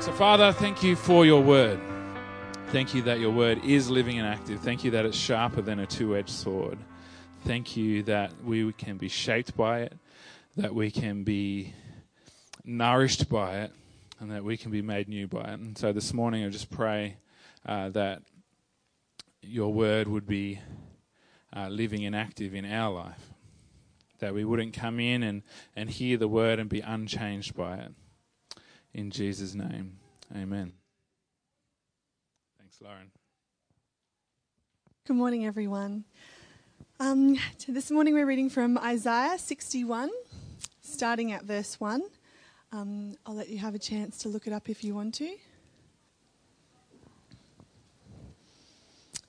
So, Father, thank you for your word. Thank you that your word is living and active. Thank you that it's sharper than a two edged sword. Thank you that we can be shaped by it, that we can be nourished by it, and that we can be made new by it. And so this morning, I just pray uh, that your word would be uh, living and active in our life, that we wouldn't come in and, and hear the word and be unchanged by it. In Jesus' name, amen. Thanks, Lauren. Good morning, everyone. Um, this morning we're reading from Isaiah 61, starting at verse 1. Um, I'll let you have a chance to look it up if you want to.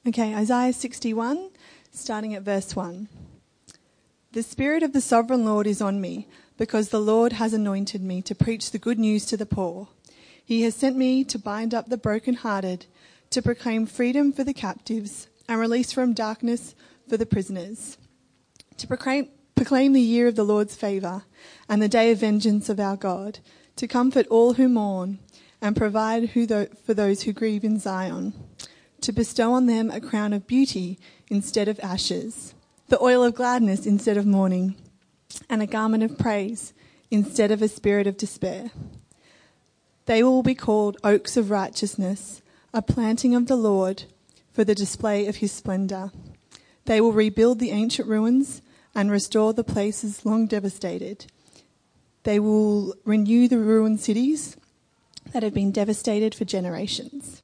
Okay, Isaiah 61, starting at verse 1. The Spirit of the Sovereign Lord is on me because the Lord has anointed me to preach the good news to the poor. He has sent me to bind up the brokenhearted, to proclaim freedom for the captives, and release from darkness for the prisoners, to proclaim, proclaim the year of the Lord's favour and the day of vengeance of our God, to comfort all who mourn and provide for those who grieve in Zion, to bestow on them a crown of beauty instead of ashes, the oil of gladness instead of mourning and a garment of praise instead of a spirit of despair. They will be called oaks of righteousness, a planting of the Lord for the display of his splendour. They will rebuild the ancient ruins and restore the places long devastated. They will renew the ruined cities that have been devastated for generations.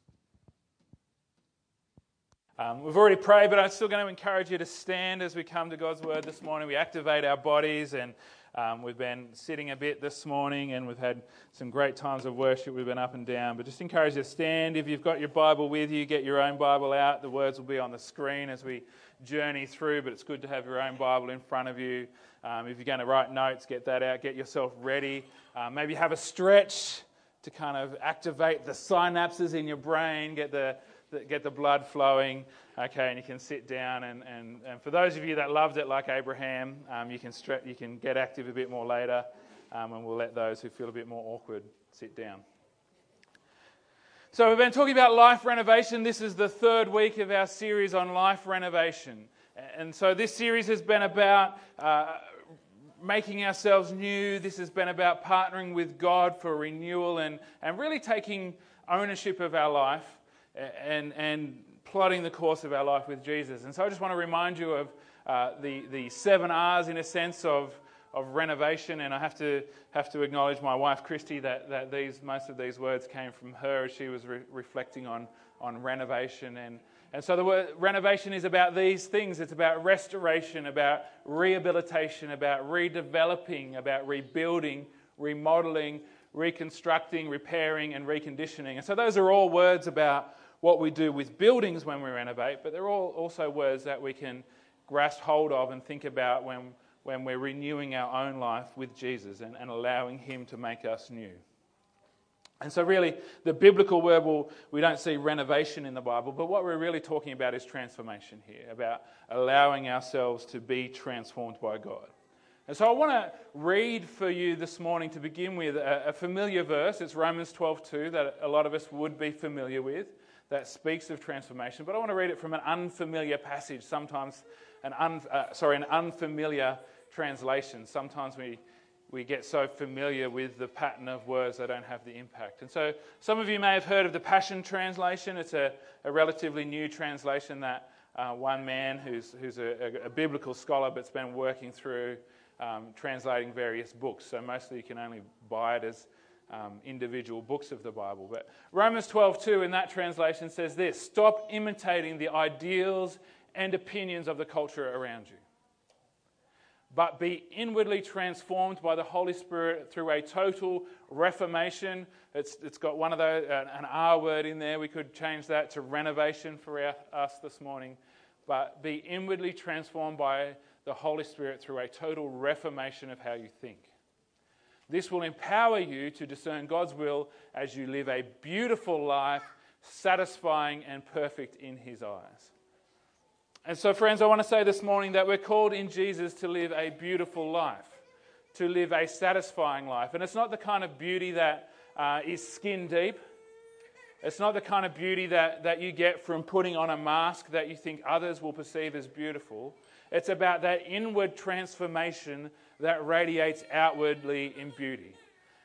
Um, we've already prayed, but I'm still going to encourage you to stand as we come to God's Word this morning. We activate our bodies, and um, we've been sitting a bit this morning, and we've had some great times of worship. We've been up and down, but just encourage you to stand. If you've got your Bible with you, get your own Bible out. The words will be on the screen as we journey through, but it's good to have your own Bible in front of you. Um, if you're going to write notes, get that out. Get yourself ready. Uh, maybe have a stretch to kind of activate the synapses in your brain. Get the get the blood flowing. Okay, and you can sit down. And, and, and for those of you that loved it like Abraham, um, you, can stre- you can get active a bit more later, um, and we'll let those who feel a bit more awkward sit down. So, we've been talking about life renovation. This is the third week of our series on life renovation. And so, this series has been about uh, making ourselves new. This has been about partnering with God for renewal and, and really taking ownership of our life and, and plotting the course of our life with Jesus. And so I just want to remind you of uh, the, the seven R's, in a sense, of, of renovation. And I have to, have to acknowledge my wife, Christy, that, that these, most of these words came from her as she was re- reflecting on, on renovation. And, and so the word renovation is about these things it's about restoration, about rehabilitation, about redeveloping, about rebuilding, remodeling, reconstructing, repairing, and reconditioning. And so those are all words about what we do with buildings when we renovate, but they're all also words that we can grasp hold of and think about when, when we're renewing our own life with Jesus and, and allowing Him to make us new. And so, really, the biblical word, will, we don't see renovation in the Bible, but what we're really talking about is transformation here, about allowing ourselves to be transformed by God. And so, I want to read for you this morning to begin with a, a familiar verse. It's Romans 12 2 that a lot of us would be familiar with that speaks of transformation, but I want to read it from an unfamiliar passage, sometimes an, un, uh, sorry, an unfamiliar translation. Sometimes we, we get so familiar with the pattern of words they don't have the impact. And so some of you may have heard of the Passion Translation. It's a, a relatively new translation that uh, one man who's, who's a, a, biblical scholar but's been working through um, translating various books. So mostly you can only buy it as um, individual books of the Bible. But Romans 12:2 in that translation says this Stop imitating the ideals and opinions of the culture around you, but be inwardly transformed by the Holy Spirit through a total reformation. It's, it's got one of those, an R word in there. We could change that to renovation for our, us this morning. But be inwardly transformed by the Holy Spirit through a total reformation of how you think. This will empower you to discern God's will as you live a beautiful life, satisfying and perfect in His eyes. And so, friends, I want to say this morning that we're called in Jesus to live a beautiful life, to live a satisfying life. And it's not the kind of beauty that uh, is skin deep. It's not the kind of beauty that, that you get from putting on a mask that you think others will perceive as beautiful. It's about that inward transformation that radiates outwardly in beauty.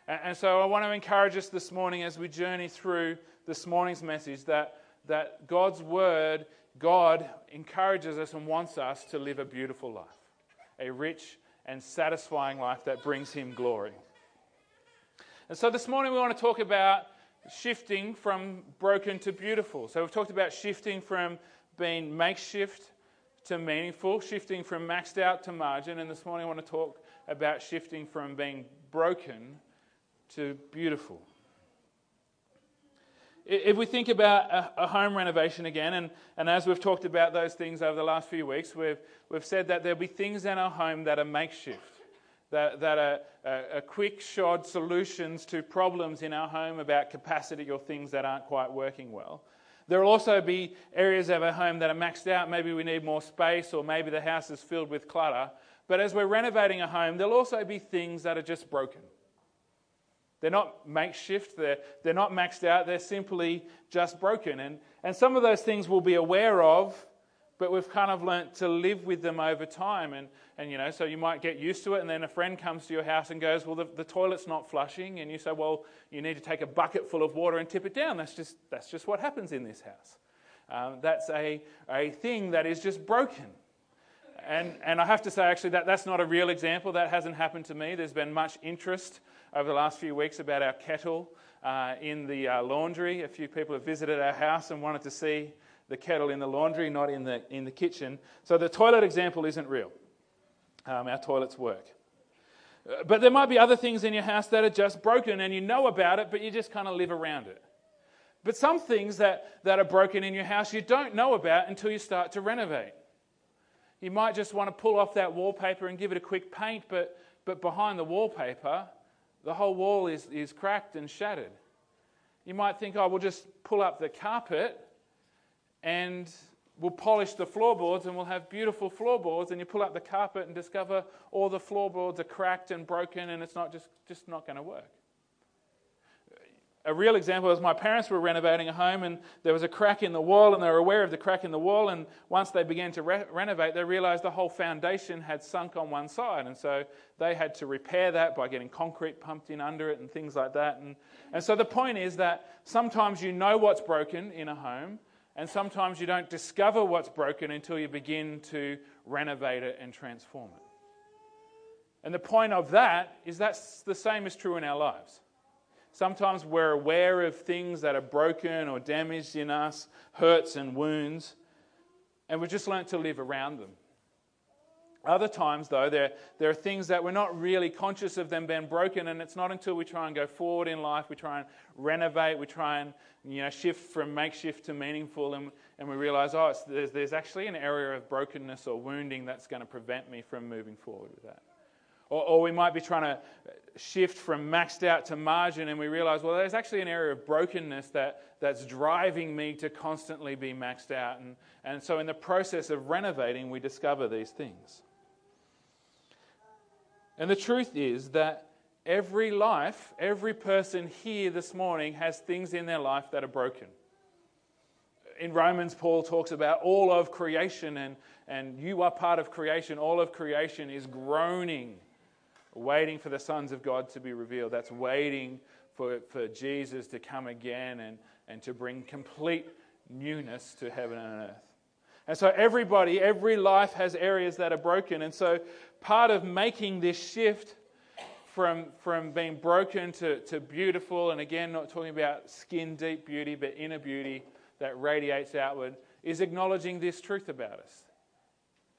And, so I want to encourage us this morning as we journey through this morning's message that, that God's Word, God encourages us and wants us to live a beautiful life, a rich and satisfying life that brings Him glory. And so this morning we want to talk about shifting from broken to beautiful. So we've talked about shifting from being makeshift to meaningful, shifting from maxed out to margin, and this morning I want to talk about shifting from being broken to beautiful. If we think about a, home renovation again, and, and as we've talked about those things over the last few weeks, we've, we've said that there'll be things in our home that are makeshift, that, that are, uh, are quick shod solutions to problems in our home about capacity or things that aren't quite working well. There will also be areas of our home that are maxed out. Maybe we need more space, or maybe the house is filled with clutter. But as we're renovating a home, there'll also be things that are just broken. They're not makeshift, they're, they're not maxed out, they're simply just broken. And, and some of those things we'll be aware of, but we've kind of learnt to live with them over time. And, and you know, so you might get used to it, and then a friend comes to your house and goes, Well, the, the toilet's not flushing. And you say, Well, you need to take a bucket full of water and tip it down. That's just, that's just what happens in this house. Um, that's a, a thing that is just broken. And, and I have to say, actually, that, that's not a real example. That hasn't happened to me. There's been much interest over the last few weeks about our kettle uh, in the uh, laundry. A few people have visited our house and wanted to see the kettle in the laundry, not in the, in the kitchen. So the toilet example isn't real. Um, our toilets work. Uh, but there might be other things in your house that are just broken and you know about it, but you just kind of live around it. But some things that, that are broken in your house you don't know about until you start to renovate. You might just want to pull off that wallpaper and give it a quick paint, but, but behind the wallpaper, the whole wall is, is cracked and shattered. You might think, oh, we'll just pull up the carpet and we'll polish the floorboards and we'll have beautiful floorboards. And you pull up the carpet and discover all the floorboards are cracked and broken and it's not just, just not going to work a real example is my parents were renovating a home and there was a crack in the wall and they were aware of the crack in the wall and once they began to re- renovate they realized the whole foundation had sunk on one side and so they had to repair that by getting concrete pumped in under it and things like that and, and so the point is that sometimes you know what's broken in a home and sometimes you don't discover what's broken until you begin to renovate it and transform it and the point of that is that's the same is true in our lives Sometimes we're aware of things that are broken or damaged in us, hurts and wounds, and we've just learnt to live around them. Other times, though, there, there are things that we're not really conscious of them being broken, and it's not until we try and go forward in life, we try and renovate, we try and you know, shift from makeshift to meaningful, and, and we realize, oh, there's, there's actually an area of brokenness or wounding that's going to prevent me from moving forward with that. Or, or, we might be trying to shift from maxed out to margin and we realize, well, there's actually an area of brokenness that, that's driving me to constantly be maxed out. And, and so, in the process of renovating, we discover these things. And the truth is that every life, every person here this morning has things in their life that are broken. In Romans, Paul talks about all of creation, and, and you are part of creation. All of creation is groaning waiting for the sons of God to be revealed. That's waiting for, for Jesus to come again and, and to bring complete newness to heaven and earth. And so, everybody, every life has areas that are broken. And so, part of making this shift from, from being broken to, to beautiful, and again, not talking about skin deep beauty, but inner beauty that radiates outward, is acknowledging this truth about us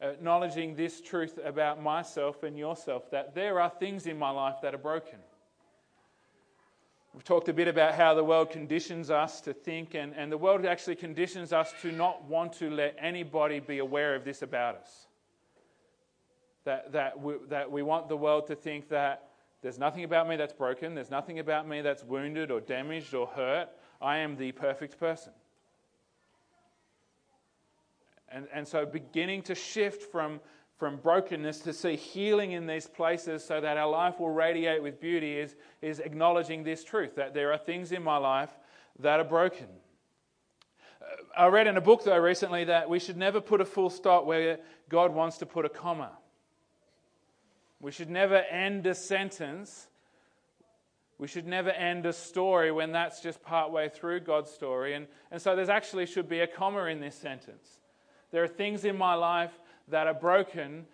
acknowledging this truth about myself and yourself that there are things in my life that are broken. We've talked a bit about how the world conditions us to think, and, and the world actually conditions us to not want to let anybody be aware of this about us. That, that, we, that we want the world to think that there's nothing about me that's broken, there's nothing about me that's wounded or damaged or hurt. I am the perfect person. And, and so beginning to shift from, from brokenness to see healing in these places so that our life will radiate with beauty is, is acknowledging this truth that there are things in my life that are broken. Uh, I read in a book, though, recently that we should never put a full stop where God wants to put a comma. We should never end a sentence. We should never end a story when that's just partway through God's story. And, and so there's actually should be a comma in this sentence. There are things in my life that are broken,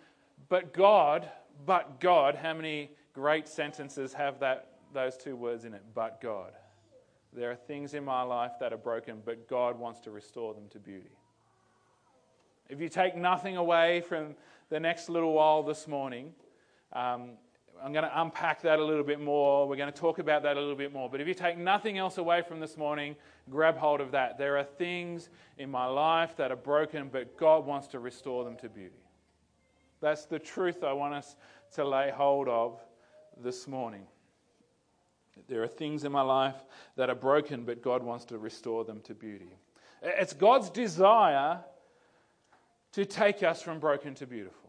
but God, but God, how many great sentences have that, those two words in it? But God. There are things in my life that are broken, but God wants to restore them to beauty. If you take nothing away from the next little while this morning, um, I'm going to unpack that a little bit more. We're going to talk about that a little bit more. But if you take nothing else away from this morning, grab hold of that. There are things in my life that are broken, but God wants to restore them to beauty. That's the truth I want us to lay hold of this morning. There are things in my life that are broken, but God wants to restore them to beauty. It's God's desire to take us from broken to beautiful.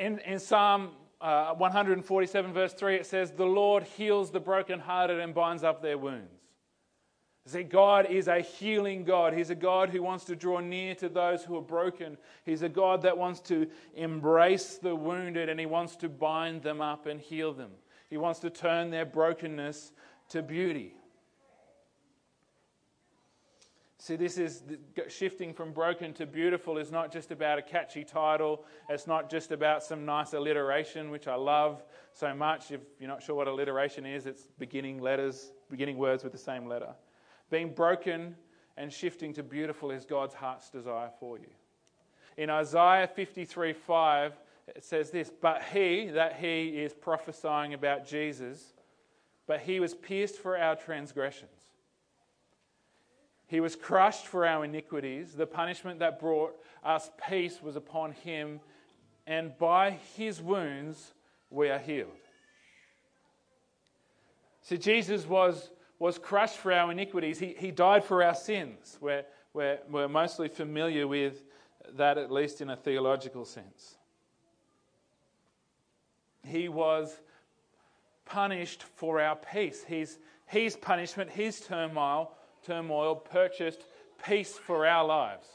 In, in Psalm uh, 147, verse 3, it says, The Lord heals the brokenhearted and binds up their wounds. See, God is a healing God. He's a God who wants to draw near to those who are broken. He's a God that wants to embrace the wounded and He wants to bind them up and heal them. He wants to turn their brokenness to beauty. See, this is shifting from broken to beautiful is not just about a catchy title. It's not just about some nice alliteration, which I love so much. If you're not sure what alliteration is, it's beginning letters, beginning words with the same letter. Being broken and shifting to beautiful is God's heart's desire for you. In Isaiah 53 5, it says this But he, that he is prophesying about Jesus, but he was pierced for our transgressions. He was crushed for our iniquities. The punishment that brought us peace was upon him, and by his wounds we are healed. So Jesus was, was crushed for our iniquities. He, he died for our sins. We're, we're, we're mostly familiar with that, at least in a theological sense. He was punished for our peace. His, his punishment, his turmoil turmoil purchased peace for our lives.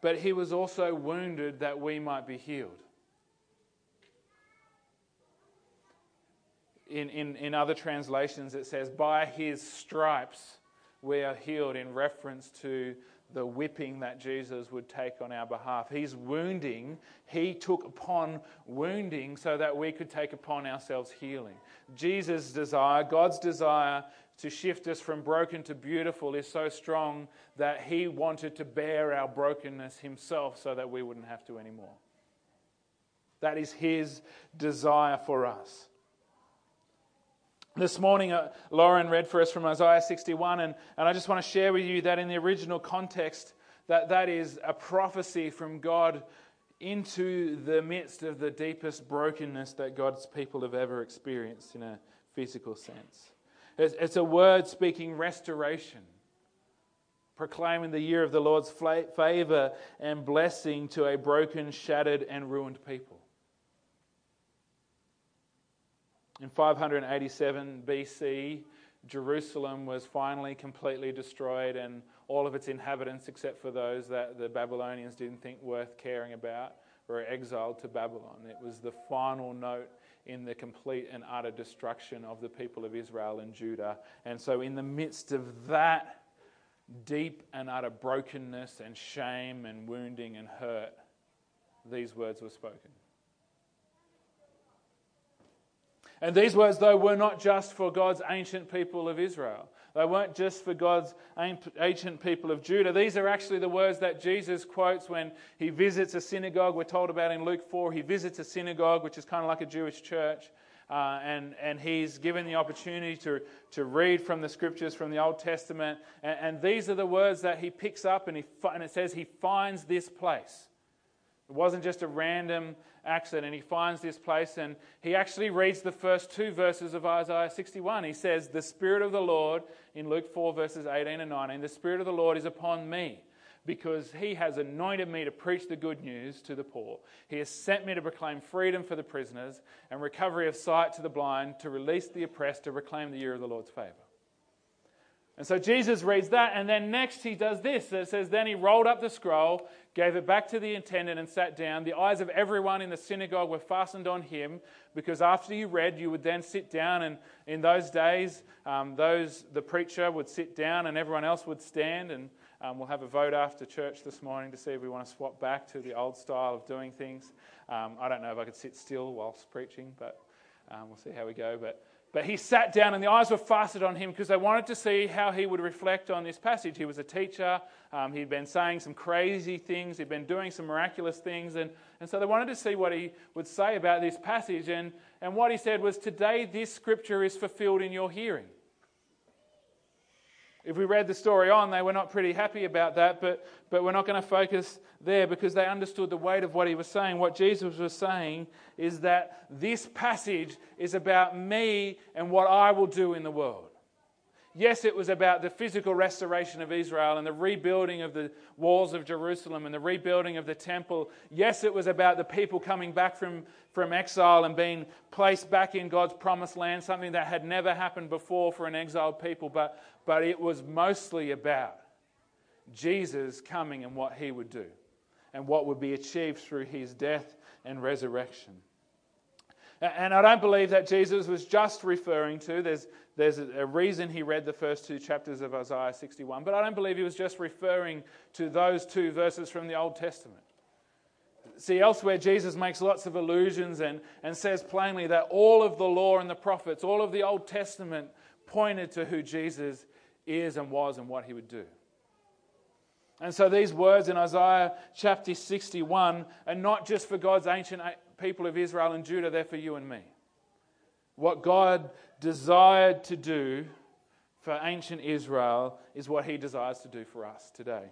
But he was also wounded that we might be healed. In, in, in other translations, it says, By his stripes we are healed, in reference to the whipping that Jesus would take on our behalf. He's wounding, he took upon wounding so that we could take upon ourselves healing. Jesus' desire, God's desire to shift us from broken to beautiful is so strong that he wanted to bear our brokenness himself so that we wouldn't have to anymore. That is his desire for us. This morning, uh, Lauren read for us from Isaiah 61, and, and I just want to share with you that in the original context, that that is a prophecy from God into the midst of the deepest brokenness that God's people have ever experienced in a physical sense. It's, it's a word speaking restoration, proclaiming the year of the Lord's favor and blessing to a broken, shattered, and ruined people. In 587 BC, Jerusalem was finally completely destroyed, and all of its inhabitants, except for those that the Babylonians didn't think worth caring about, were exiled to Babylon. It was the final note in the complete and utter destruction of the people of Israel and Judah. And so, in the midst of that deep and utter brokenness and shame and wounding and hurt, these words were spoken. And these words, though, were not just for God's ancient people of Israel. They weren't just for God's ancient people of Judah. These are actually the words that Jesus quotes when he visits a synagogue. We're told about in Luke 4. He visits a synagogue, which is kind of like a Jewish church. Uh, and, and he's given the opportunity to, to read from the scriptures from the Old Testament. And, and these are the words that he picks up, and, he, and it says he finds this place. It wasn't just a random accident. And he finds this place and he actually reads the first two verses of Isaiah 61. He says, The Spirit of the Lord, in Luke 4, verses 18 and 19, the Spirit of the Lord is upon me because he has anointed me to preach the good news to the poor. He has sent me to proclaim freedom for the prisoners and recovery of sight to the blind, to release the oppressed, to reclaim the year of the Lord's favor. And so Jesus reads that, and then next he does this. It says, Then he rolled up the scroll, gave it back to the attendant, and sat down. The eyes of everyone in the synagogue were fastened on him, because after you read, you would then sit down. And in those days, um, those the preacher would sit down, and everyone else would stand. And um, we'll have a vote after church this morning to see if we want to swap back to the old style of doing things. Um, I don't know if I could sit still whilst preaching, but um, we'll see how we go. But but he sat down, and the eyes were fastened on him because they wanted to see how he would reflect on this passage. He was a teacher, um, he'd been saying some crazy things, he'd been doing some miraculous things, and, and so they wanted to see what he would say about this passage. And, and what he said was, Today this scripture is fulfilled in your hearing. If we read the story on, they were not pretty happy about that, but, but we're not going to focus there because they understood the weight of what he was saying. What Jesus was saying is that this passage is about me and what I will do in the world. Yes, it was about the physical restoration of Israel and the rebuilding of the walls of Jerusalem and the rebuilding of the temple. Yes, it was about the people coming back from, from exile and being placed back in God's promised land, something that had never happened before for an exiled people. But, but it was mostly about Jesus coming and what he would do and what would be achieved through his death and resurrection. And I don't believe that Jesus was just referring to, there's, there's a reason he read the first two chapters of Isaiah 61, but I don't believe he was just referring to those two verses from the Old Testament. See, elsewhere, Jesus makes lots of allusions and, and says plainly that all of the law and the prophets, all of the Old Testament, pointed to who Jesus is and was and what he would do. And so these words in Isaiah chapter 61 are not just for God's ancient people of Israel and Judah, they're for you and me. What God desired to do for ancient Israel is what he desires to do for us today.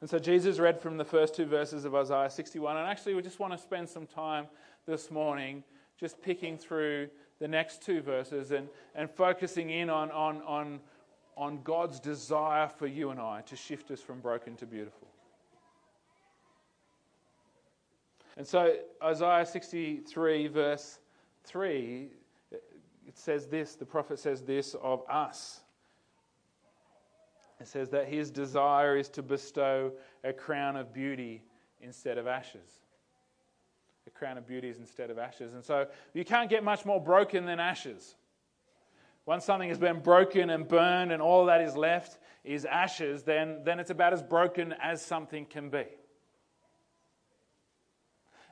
And so Jesus read from the first two verses of Isaiah 61. And actually, we just want to spend some time this morning just picking through the next two verses and, and focusing in on, on, on, on God's desire for you and I to shift us from broken to beautiful. And so, Isaiah 63, verse 3, it says this the prophet says this of us. It says that his desire is to bestow a crown of beauty instead of ashes. A crown of beauty instead of ashes. And so, you can't get much more broken than ashes. Once something has been broken and burned and all that is left is ashes, then, then it's about as broken as something can be.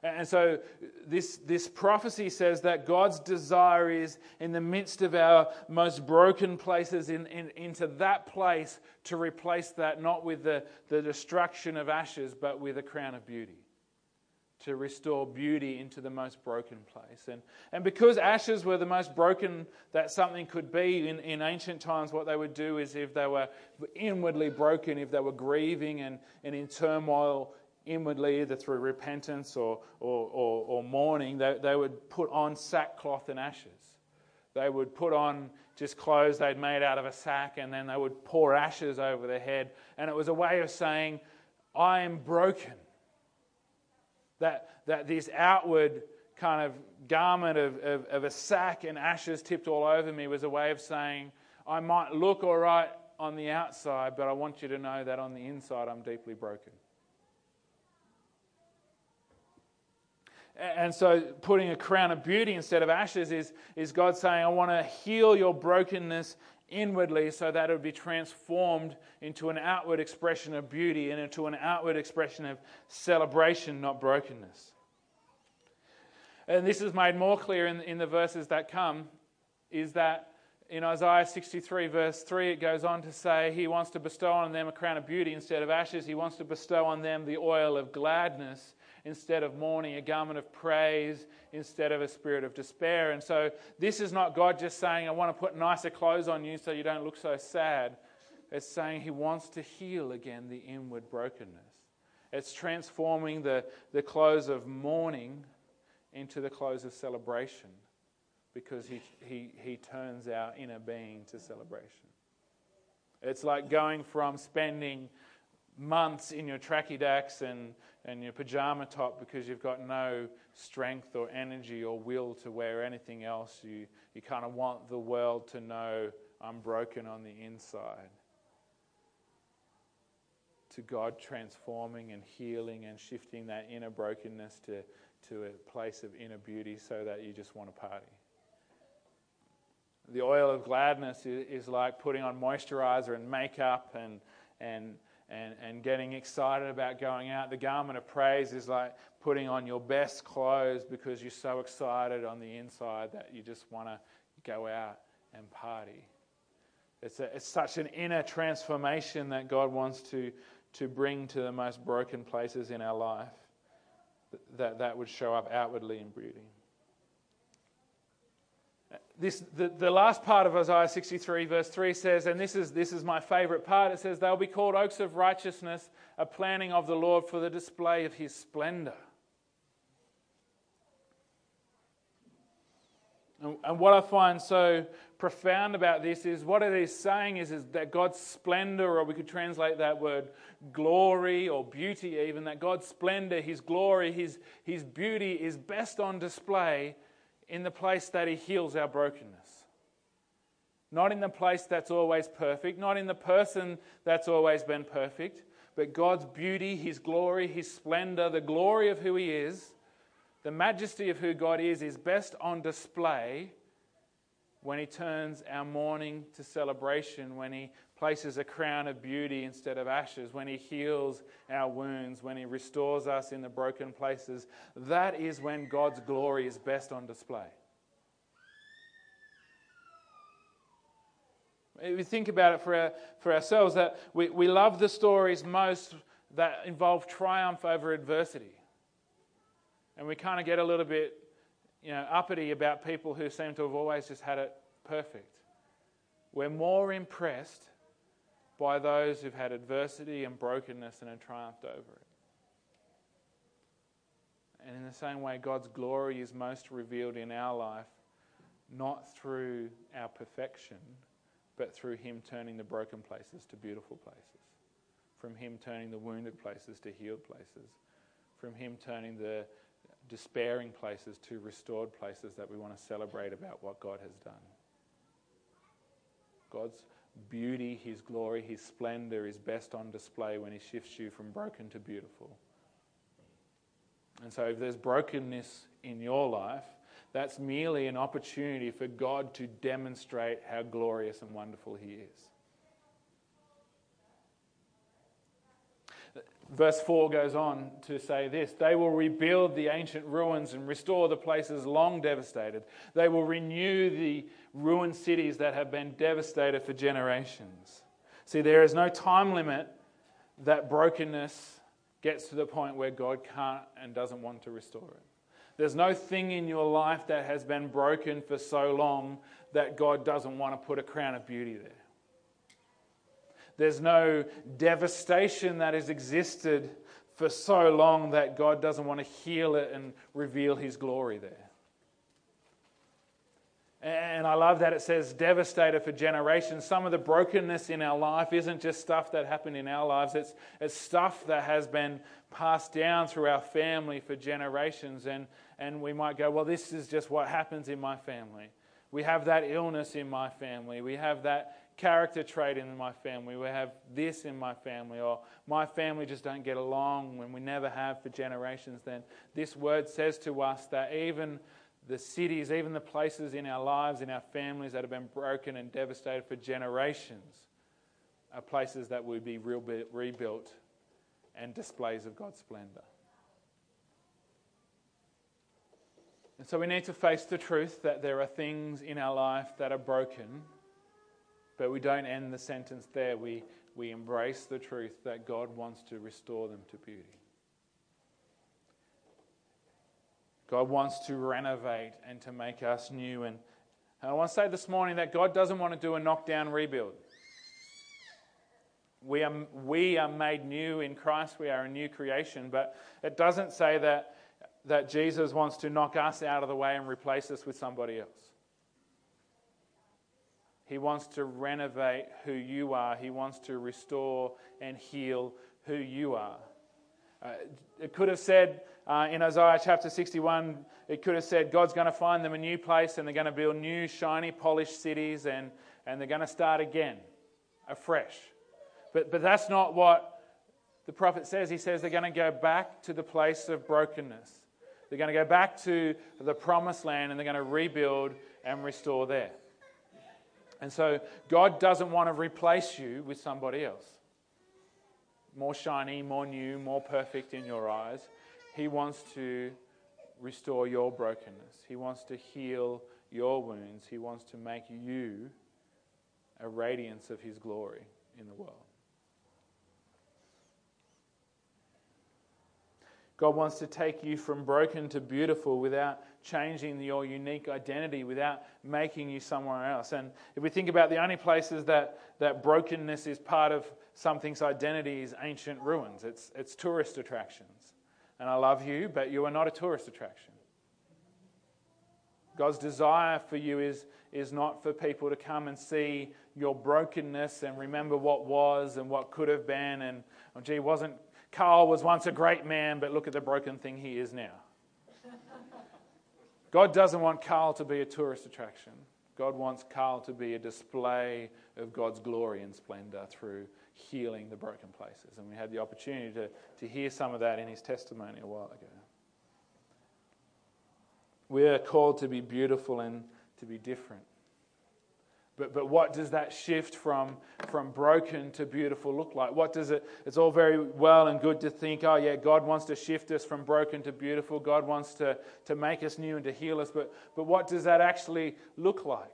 And so this, this prophecy says that God's desire is in the midst of our most broken places, in, in, into that place to replace that, not with the, the destruction of ashes, but with a crown of beauty. To restore beauty into the most broken place. And, and because ashes were the most broken that something could be in, in ancient times, what they would do is if they were inwardly broken, if they were grieving and, and in turmoil, inwardly, either through repentance or, or, or, or mourning, they, they would put on sackcloth and ashes. They would put on just clothes they'd made out of a sack, and then they would pour ashes over their head. And it was a way of saying, I am broken. That, that this outward kind of garment of, of, of, a sack and ashes tipped all over me was a way of saying, I might look all right on the outside, but I want you to know that on the inside I'm deeply broken. And so, putting a crown of beauty instead of ashes is, is God saying, I want to heal your brokenness inwardly so that it would be transformed into an outward expression of beauty and into an outward expression of celebration, not brokenness. And this is made more clear in, in the verses that come is that in Isaiah 63, verse 3, it goes on to say, He wants to bestow on them a crown of beauty instead of ashes. He wants to bestow on them the oil of gladness instead of mourning, a garment of praise instead of a spirit of despair. And so this is not God just saying, I want to put nicer clothes on you so you don't look so sad. It's saying He wants to heal again the inward brokenness. It's transforming the, the clothes of mourning into the clothes of celebration because he, he, he turns our inner being to celebration. It's like going from spending months in your tracky dacks and, and your pajama top because you've got no strength or energy or will to wear anything else. You, you kind of want the world to know I'm broken on the inside. To God transforming and healing and shifting that inner brokenness to, to a place of inner beauty so that you just want to party. The oil of gladness is, like putting on moisturizer and makeup and, and and, and getting excited about going out. The garment of praise is like putting on your best clothes because you're so excited on the inside that you just want to go out and party. It's, a, it's such an inner transformation that God wants to, to bring to the most broken places in our life that that would show up outwardly in beauty this, the, the last part of Isaiah 63, verse 3 says, and this is, this is my favorite part it says, They'll be called oaks of righteousness, a planting of the Lord for the display of his splendor. And, and what I find so profound about this is what it is saying is, is that God's splendor, or we could translate that word glory or beauty even, that God's splendor, his glory, his, his beauty is best on display in the place that He heals our brokenness. Not in the place that's always perfect, not in the person that's always been perfect, but God's beauty, His glory, His splendor, the glory of who He is, the majesty of who God is, is best on display when He turns our mourning to celebration, when He places a crown of beauty instead of ashes, when He heals our wounds, when He restores us in the broken places, that is when God's glory is best on display. If we think about it for, our, for ourselves, that we, we love the stories most that involve triumph over adversity. And we kind of get a little bit you know, uppity about people who seem to have always just had it perfect. We're more impressed by those who've had adversity and brokenness and have triumphed over it. And in the same way, God's glory is most revealed in our life, not through our perfection, but through Him turning the broken places to beautiful places, from Him turning the wounded places to healed places, from Him turning the despairing places to restored places that we want to celebrate about what God has done. God's beauty, His glory, His splendor is best on display when He shifts you from broken to beautiful. And so, if there's brokenness in your life, that's merely an opportunity for God to demonstrate how glorious and wonderful He is. Verse 4 goes on to say this They will rebuild the ancient ruins and restore the places long devastated. They will renew the ruined cities that have been devastated for generations. See, there is no time limit that brokenness gets to the point where God can't and doesn't want to restore it. There's no thing in your life that has been broken for so long that God doesn't want to put a crown of beauty there. There's no devastation that has existed for so long that God doesn't want to heal it and reveal his glory there. And I love that it says devastated for generations. Some of the brokenness in our life isn't just stuff that happened in our lives, it's, it's stuff that has been passed down through our family for generations. And, and we might go, well, this is just what happens in my family. We have that illness in my family. We have that character trait in my family. We have this in my family, or my family just don't get along when we never have for generations. Then this word says to us that even the cities, even the places in our lives, in our families that have been broken and devastated for generations, are places that will be rebuilt and displays of God's splendor. And so we need to face the truth that there are things in our life that are broken, but we don't end the sentence there. We, we embrace the truth that God wants to restore them to beauty. God wants to renovate and to make us new. And I want to say this morning that God doesn't want to do a knockdown rebuild. We are, we are made new in Christ, we are a new creation, but it doesn't say that, that Jesus wants to knock us out of the way and replace us with somebody else. He wants to renovate who you are. He wants to restore and heal who you are. Uh, it could have said uh, in Isaiah chapter 61, it could have said God's going to find them a new place and they're going to build new, shiny, polished cities and, and they're going to start again, afresh. But, but that's not what the prophet says. He says they're going to go back to the place of brokenness. They're going to go back to the promised land and they're going to rebuild and restore there. And so God doesn't want to replace you with somebody else. More shiny, more new, more perfect in your eyes. He wants to restore your brokenness. He wants to heal your wounds. He wants to make you a radiance of His glory in the world. God wants to take you from broken to beautiful without changing your unique identity, without making you somewhere else. And if we think about the only places that, that brokenness is part of something's identity is ancient ruins, it's, it's tourist attractions. And I love you, but you are not a tourist attraction. God's desire for you is, is not for people to come and see your brokenness and remember what was and what could have been. And, oh, gee, wasn't Carl was once a great man, but look at the broken thing he is now. God doesn't want Carl to be a tourist attraction. God wants Carl to be a display of God's glory and splendor through healing the broken places. And we had the opportunity to, to hear some of that in his testimony a while ago. We are called to be beautiful and to be different. But, but what does that shift from, from broken to beautiful look like? What does it? It's all very well and good to think, oh, yeah, God wants to shift us from broken to beautiful. God wants to, to make us new and to heal us. But, but what does that actually look like?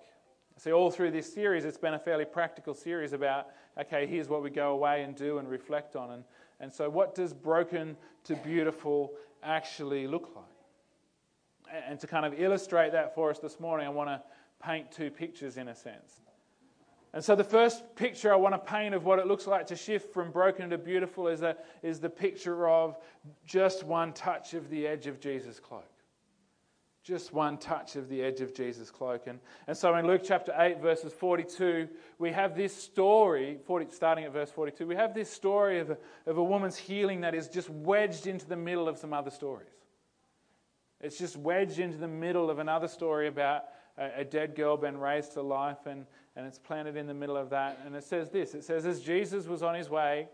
See, all through this series, it's been a fairly practical series about, okay, here's what we go away and do and reflect on. And, and so, what does broken to beautiful actually look like? And to kind of illustrate that for us this morning, I want to paint two pictures in a sense. And so, the first picture I want to paint of what it looks like to shift from broken to beautiful is, a, is the picture of just one touch of the edge of Jesus' cloak. Just one touch of the edge of Jesus' cloak. And, and so, in Luke chapter 8, verses 42, we have this story, 40, starting at verse 42, we have this story of a, of a woman's healing that is just wedged into the middle of some other stories. It's just wedged into the middle of another story about a, a dead girl been raised to life, and, and it's planted in the middle of that. And it says this it says, As Jesus was on his way,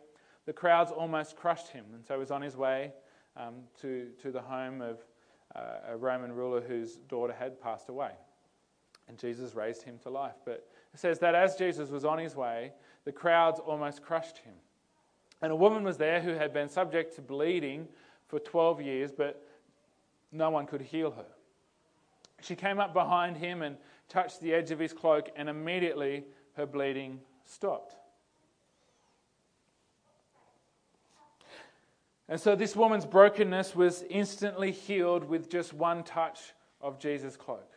the crowds almost crushed him. And so he was on his way um, to, to the home of uh, a Roman ruler whose daughter had passed away. And Jesus raised him to life. But it says that as Jesus was on his way, the crowds almost crushed him. And a woman was there who had been subject to bleeding for 12 years, but no one could heal her. She came up behind him and touched the edge of his cloak, and immediately her bleeding stopped. And so this woman's brokenness was instantly healed with just one touch of Jesus' cloak.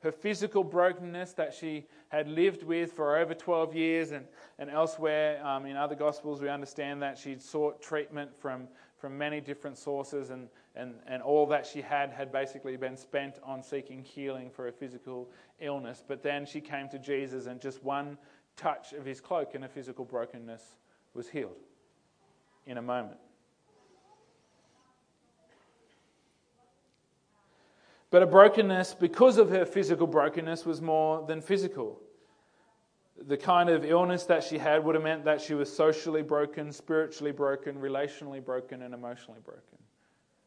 Her physical brokenness that she had lived with for over 12 years, and, and elsewhere um, in other Gospels, we understand that she'd sought treatment from, from many different sources, and, and, and all that she had had basically been spent on seeking healing for a physical illness. But then she came to Jesus, and just one touch of his cloak and her physical brokenness was healed in a moment. But a brokenness, because of her physical brokenness, was more than physical the kind of illness that she had would have meant that she was socially broken, spiritually broken, relationally broken, and emotionally broken.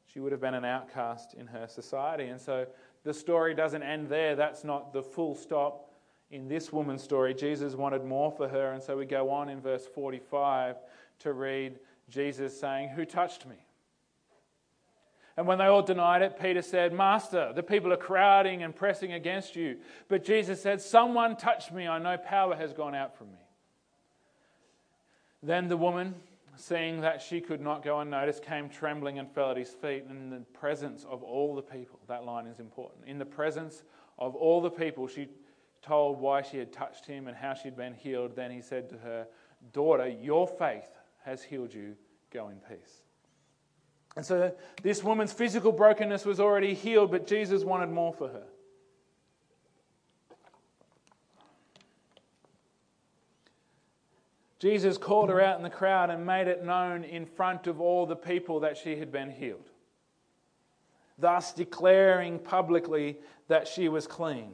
She would have been an outcast in her society. And so the story doesn't end there. That's not the full stop in this woman's story. Jesus wanted more for her. And so we go on in verse 45 to read Jesus saying, Who touched me? And when they all denied it, Peter said, Master, the people are crowding and pressing against you. But Jesus said, Someone touched me. I know power has gone out from me. Then the woman, seeing that she could not go unnoticed, came trembling and fell at his feet in the presence of all the people. That line is important. In the presence of all the people, she told why she had touched him and how she'd been healed. Then he said to her, Daughter, your faith has healed you. Go in peace. And so this woman's physical brokenness was already healed, but Jesus wanted more for her. Jesus called her out in the crowd and made it known in front of all the people that she had been healed, thus declaring publicly that she was clean.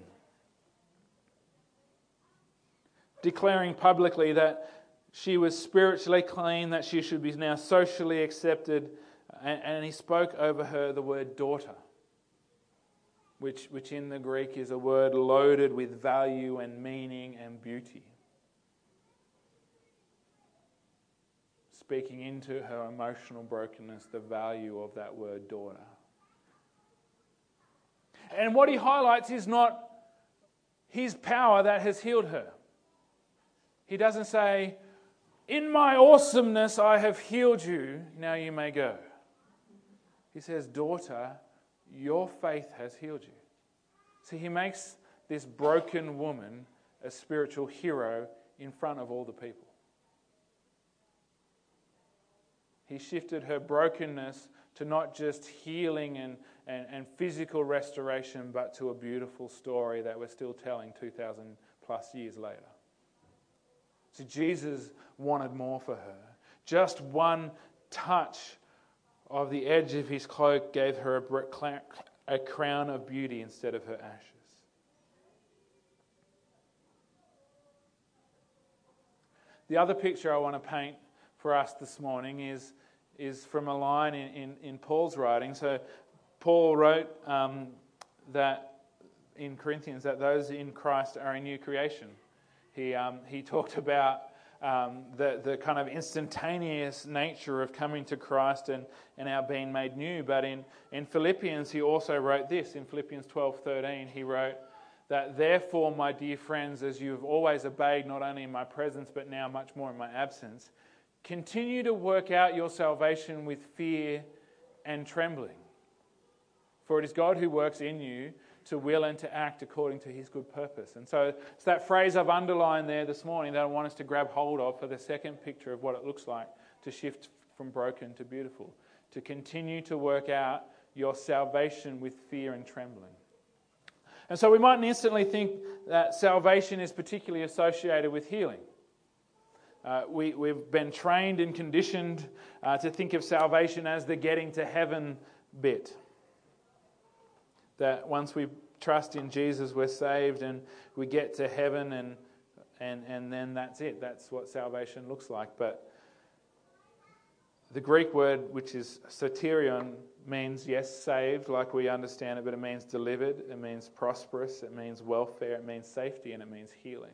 Declaring publicly that she was spiritually clean, that she should be now socially accepted, and, and he spoke over her the word daughter which, which in the Greek is a word loaded with value and meaning and beauty. Speaking into her emotional brokenness, the value of that word daughter. And what he highlights is not his power that has healed her. He doesn't say, In my awesomeness, I have healed you, now you may go. He says, Daughter, your faith has healed you. See, he makes this broken woman a spiritual hero in front of all the people. He shifted her brokenness to not just healing and, and, and physical restoration, but to a beautiful story that we're still telling 2,000 plus years later. See, Jesus wanted more for her. Just one touch of the edge of his cloak gave her a, a crown of beauty instead of her ashes. The other picture I want to paint for us this morning is, is from a line in, in, in Paul's writing. So, Paul wrote um, that in Corinthians that those in Christ are a new creation. He, um, he talked about um, the, the kind of instantaneous nature of coming to Christ and, and our being made new. But in, in Philippians, he also wrote this. In Philippians 12 13, he wrote that, Therefore, my dear friends, as you have always obeyed, not only in my presence, but now much more in my absence, continue to work out your salvation with fear and trembling. For it is God who works in you to will and to act according to his good purpose. And so it's that phrase I've underlined there this morning that I want us to grab hold of for the second picture of what it looks like to shift from broken to beautiful, to continue to work out your salvation with fear and trembling. And so we mightn't instantly think that salvation is particularly associated with healing. Uh, we, we've been trained and conditioned uh, to think of salvation as the getting to heaven bit that once we trust in Jesus, we're saved and we get to heaven, and, and, and then that's it. That's what salvation looks like. But the Greek word, which is soterion, means, yes, saved, like we understand it, but it means delivered, it means prosperous, it means welfare, it means safety, and it means healing.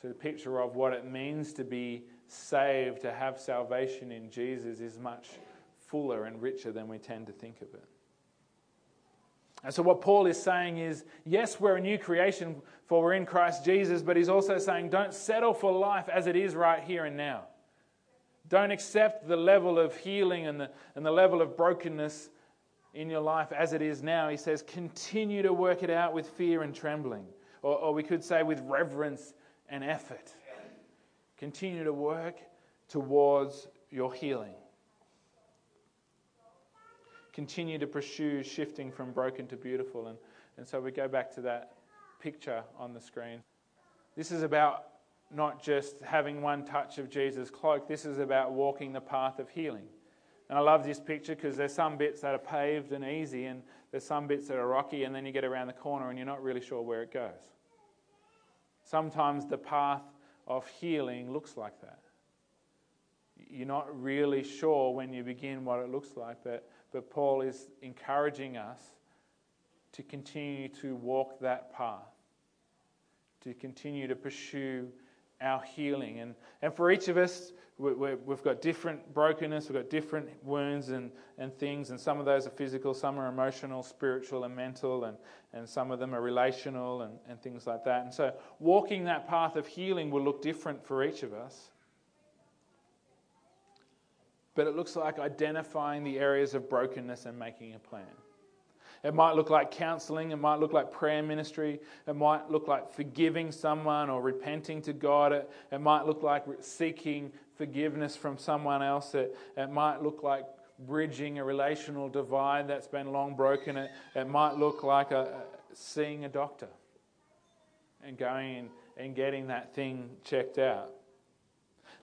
So the picture of what it means to be saved, to have salvation in Jesus, is much fuller and richer than we tend to think of it. And so, what Paul is saying is yes, we're a new creation, for we're in Christ Jesus, but he's also saying don't settle for life as it is right here and now. Don't accept the level of healing and the, and the level of brokenness in your life as it is now. He says continue to work it out with fear and trembling, or, or we could say with reverence and effort. Continue to work towards your healing continue to pursue shifting from broken to beautiful. And, and so we go back to that picture on the screen. This is about not just having one touch of Jesus' cloak, this is about walking the path of healing. And I love this picture because there's some bits that are paved and easy, and there's some bits that are rocky, and then you get around the corner and you're not really sure where it goes. Sometimes the path of healing looks like that. You're not really sure when you begin what it looks like, but but Paul is encouraging us to continue to walk that path, to continue to pursue our healing. And, and for each of us, we, have got different brokenness, we've got different wounds and, and things, and some of those are physical, some are emotional, spiritual, and mental, and, and some of them are relational and, and things like that. And so, walking that path of healing will look different for each of us. But it looks like identifying the areas of brokenness and making a plan. It might look like counseling, it might look like prayer ministry, it might look like forgiving someone or repenting to God, it, it might look like seeking forgiveness from someone else, it, it might look like bridging a relational divide that's been long broken, it, it might look like a, a, seeing a doctor and going and getting that thing checked out.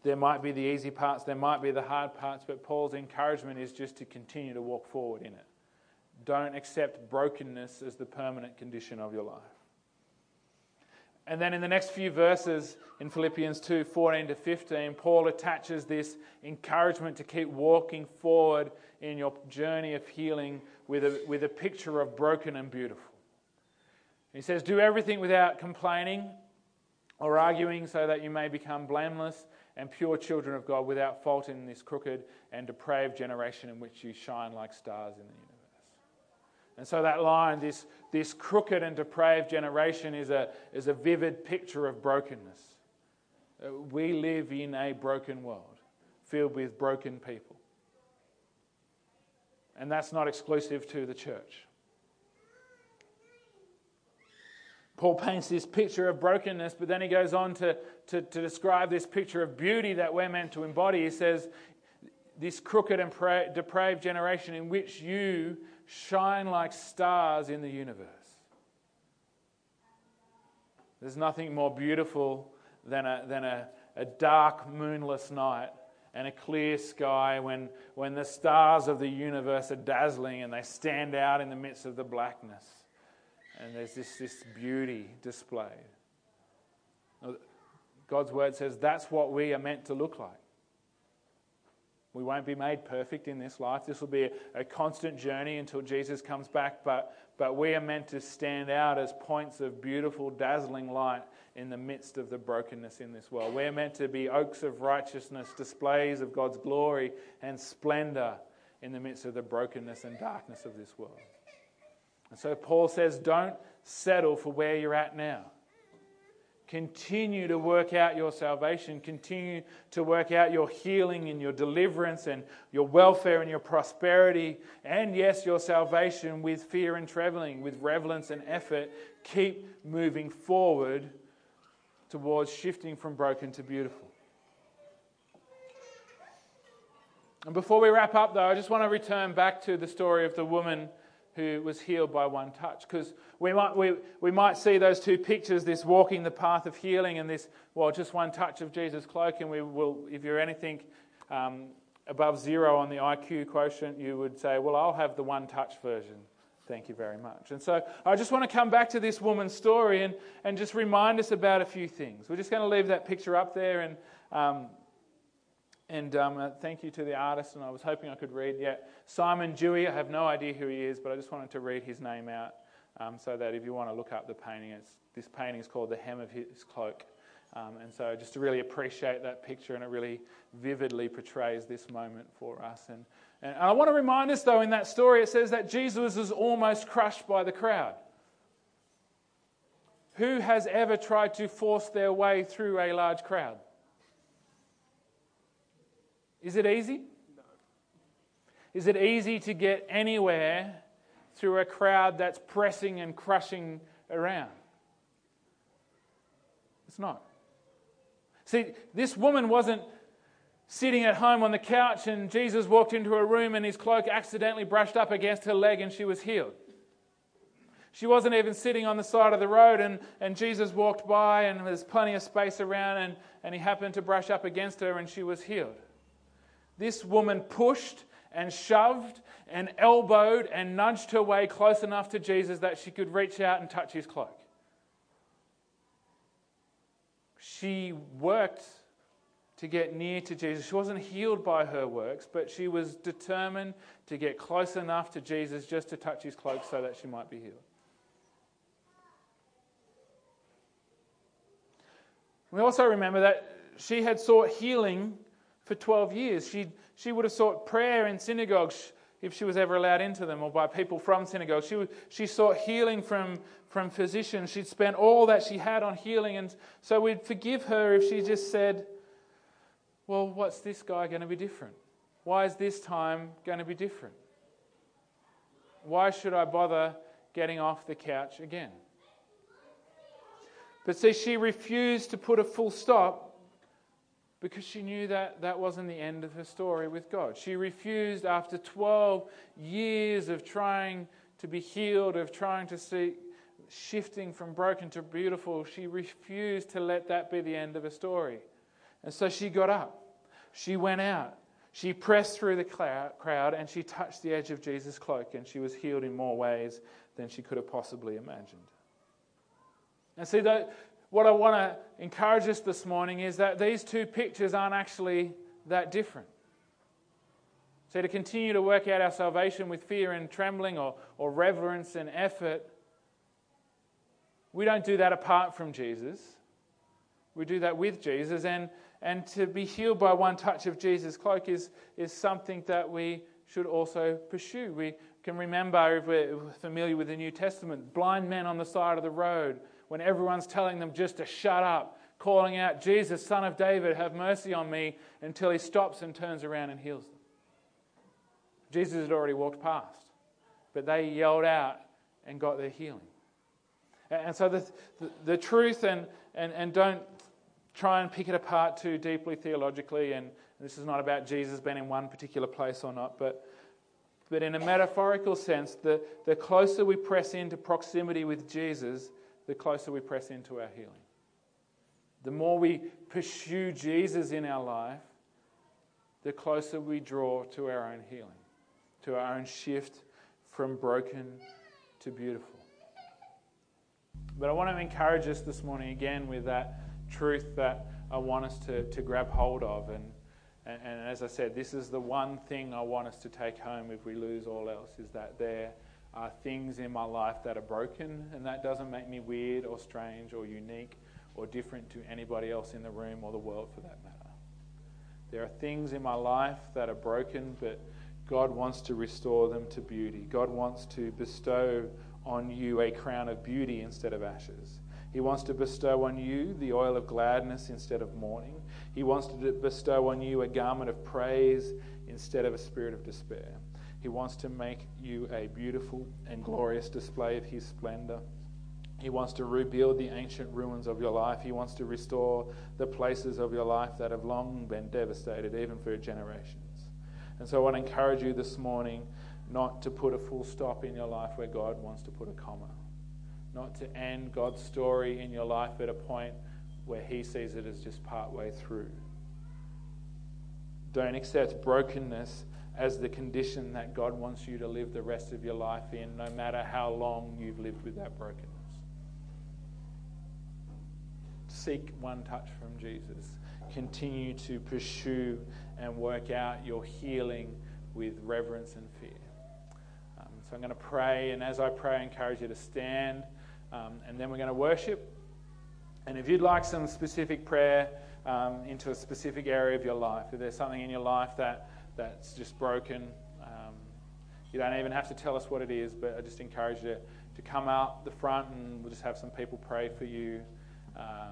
There might be the easy parts, there might be the hard parts, but Paul's encouragement is just to continue to walk forward in it. Don't accept brokenness as the permanent condition of your life. And then in the next few verses in Philippians 2 14 to 15, Paul attaches this encouragement to keep walking forward in your journey of healing with a, with a picture of broken and beautiful. He says, Do everything without complaining or arguing, so that you may become blameless and pure children of God without fault in this crooked and depraved generation in which you shine like stars in the universe. And so that line, this, this crooked and depraved generation, is a, is a vivid picture of brokenness. Uh, we live in a broken world filled with broken people. And that's not exclusive to the church. Paul paints this picture of brokenness, but then he goes on to, to, to, describe this picture of beauty that we're meant to embody. He says, This crooked and pra- depraved generation in which you shine like stars in the universe. There's nothing more beautiful than a, than a, a dark, moonless night and a clear sky when, when the stars of the universe are dazzling and they stand out in the midst of the blackness and there's this, this beauty displayed. God's word says that's what we are meant to look like. We won't be made perfect in this life. This will be a, a, constant journey until Jesus comes back, but, but we are meant to stand out as points of beautiful, dazzling light in the midst of the brokenness in this world. We're meant to be oaks of righteousness, displays of God's glory and splendor in the midst of the brokenness and darkness of this world. And so Paul says, don't settle for where you're at now. Continue to work out your salvation. Continue to work out your healing and your deliverance and your welfare and your prosperity. And yes, your salvation with fear and trembling, with reverence and effort. Keep moving forward towards shifting from broken to beautiful. And before we wrap up, though, I just want to return back to the story of the woman who was healed by one touch. Because we might, we, we might see those two pictures this walking the path of healing and this, well, just one touch of Jesus' cloak. And we will, if you're anything um, above zero on the IQ quotient, you would say, well, I'll have the one touch version. Thank you very much. And so I just want to come back to this woman's story and, and just remind us about a few things. We're just going to leave that picture up there and um, and um, uh, thank you to the artist, and I was hoping I could read yet. Simon Dewey, I have no idea who he is, but I just wanted to read his name out um, so that if you want to look up the painting, this painting is called The Hem of His Cloak. Um, and so just to really appreciate that picture, and it really vividly portrays this moment for us. And, and I want to remind us, though, in that story, it says that Jesus was almost crushed by the crowd. Who has ever tried to force their way through a large crowd? Is it easy? No. Is it easy to get anywhere through a crowd that's pressing and crushing around? It's not. See, this woman wasn't sitting at home on the couch and Jesus walked into a room and his cloak accidentally brushed up against her leg and she was healed. She wasn't even sitting on the side of the road and, and Jesus walked by and there's plenty of space around and, and he happened to brush up against her and she was healed. This woman pushed and shoved and elbowed and nudged her way close enough to Jesus that she could reach out and touch his cloak. She worked to get near to Jesus. She wasn't healed by her works, but she was determined to get close enough to Jesus just to touch his cloak so that she might be healed. We also remember that she had sought healing for 12 years. She, she would have sought prayer in synagogues if she was ever allowed into them or by people from synagogues. She, she sought healing from, from physicians. She'd spent all that she had on healing. And so we'd forgive her if she just said, Well, what's this guy going to be different? Why is this time going to be different? Why should I bother getting off the couch again? But see, she refused to put a full stop because she knew that that wasn't the end of her story with God. She refused, after 12 years of trying to be healed, of trying to see shifting from broken to beautiful, she refused to let that be the end of her story. And so she got up. She went out. She pressed through the crowd and she touched the edge of Jesus' cloak, and she was healed in more ways than she could have possibly imagined. And see, what I want to encourage us this morning is that these two pictures aren't actually that different. So, to continue to work out our salvation with fear and trembling or, or reverence and effort, we don't do that apart from Jesus. We do that with Jesus. And, and to be healed by one touch of Jesus' cloak is, is something that we should also pursue. We can remember, if we're familiar with the New Testament, blind men on the side of the road when everyone's telling them just to shut up, calling out, Jesus, Son of David, have mercy on me, until he stops and turns around and heals them. Jesus had already walked past, but they yelled out and got their healing. And so the, the, the truth, and, and, and don't try and pick it apart too deeply theologically, and this is not about Jesus being in one particular place or not, but, but in a metaphorical sense, the, the closer we press into proximity with Jesus, the closer we press into our healing. The more we pursue Jesus in our life, the closer we draw to our own healing to our own shift from broken to beautiful. But I want to encourage us this morning again with that truth that I want us to, to grab hold of. And, and, and as I said, this is the one thing I want us to take home if we lose all else is that there are things in my life that are broken, and that doesn't make me weird or strange or unique or different to anybody else in the room or the world for that matter. There are things in my life that are broken, but God wants to restore them to beauty. God wants to bestow on you a crown of beauty instead of ashes. He wants to bestow on you the oil of gladness instead of mourning. He wants to bestow on you a garment of praise instead of a spirit of despair. He wants to make you a beautiful and glorious display of His splendor. He wants to rebuild the ancient ruins of your life. He wants to restore the places of your life that have long been devastated, even for generations. And so I want to encourage you this morning not to put a full stop in your life where God wants to put a comma, not to end God's story in your life at a point where He sees it as just part way through. Don't accept brokenness as the condition that God wants you to live the rest of your life in, no matter how long you've lived with that brokenness. Seek one touch from Jesus. Continue to pursue and work out your healing with reverence and fear. Um, so I'm going to pray, and as I pray, I encourage you to stand, um, and then we're going to worship. And if you'd like some specific prayer um, into a specific area of your life, if there's something in your life that, that's just broken, um, you don't even have to tell us what it is, but I just encourage you to, come out the front and we'll just have some people pray for you. Uh,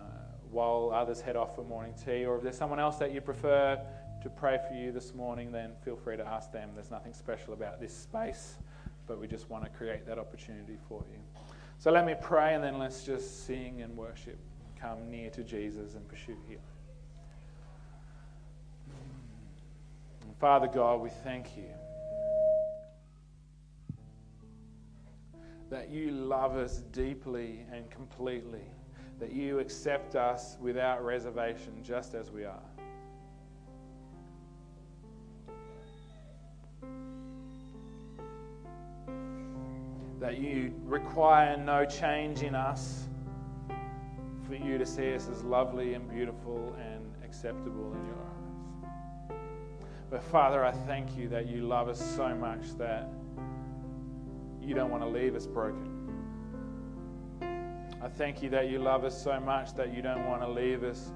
while others head off for morning tea, or if there's someone else that you prefer to pray for you this morning, then feel free to ask them. There's nothing special about this space, but we just want to create that opportunity for you. So let me pray and then let's just sing and worship. Come near to Jesus and pursue healing. Father God, we thank you that you love us deeply and completely, that you accept us without reservation just as we are. that you require no change in us for you to see us as lovely and beautiful and acceptable in your eyes. But Father, I thank you that you love us so much that you don't want to leave us broken. I thank you that you love us so much that you don't want to leave us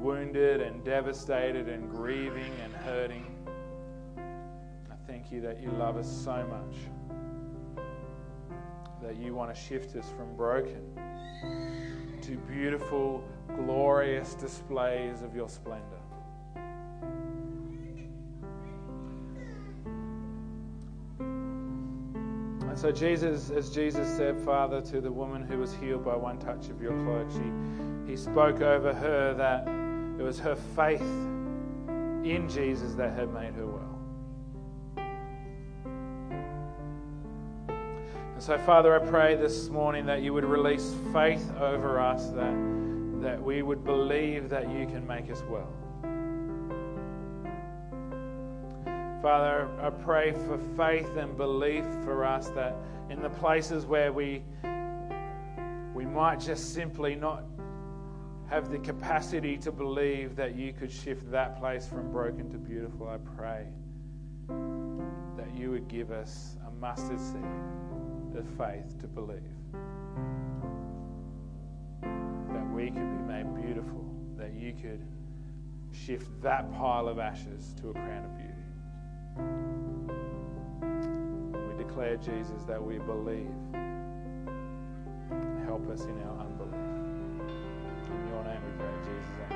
wounded and devastated and grieving and hurting. I thank you that you love us so much that you want to shift us from broken to beautiful, glorious displays of your splendor. And so, Jesus, as Jesus said, Father, to the woman who was healed by one touch of your cloak, she, he spoke over her that it was her faith in Jesus that had made her well. And so, Father, I pray this morning that you would release faith over us, that, that we would believe that you can make us well. Father, I pray for faith and belief for us that in the places where we we might just simply not have the capacity to believe that you could shift that place from broken to beautiful, I pray that you would give us a mustard seed of faith to believe that we could be made beautiful, that you could shift that pile of ashes to a crown of beauty. We declare, Jesus, that we believe. Help us in our unbelief. In your name we pray, Jesus. Amen.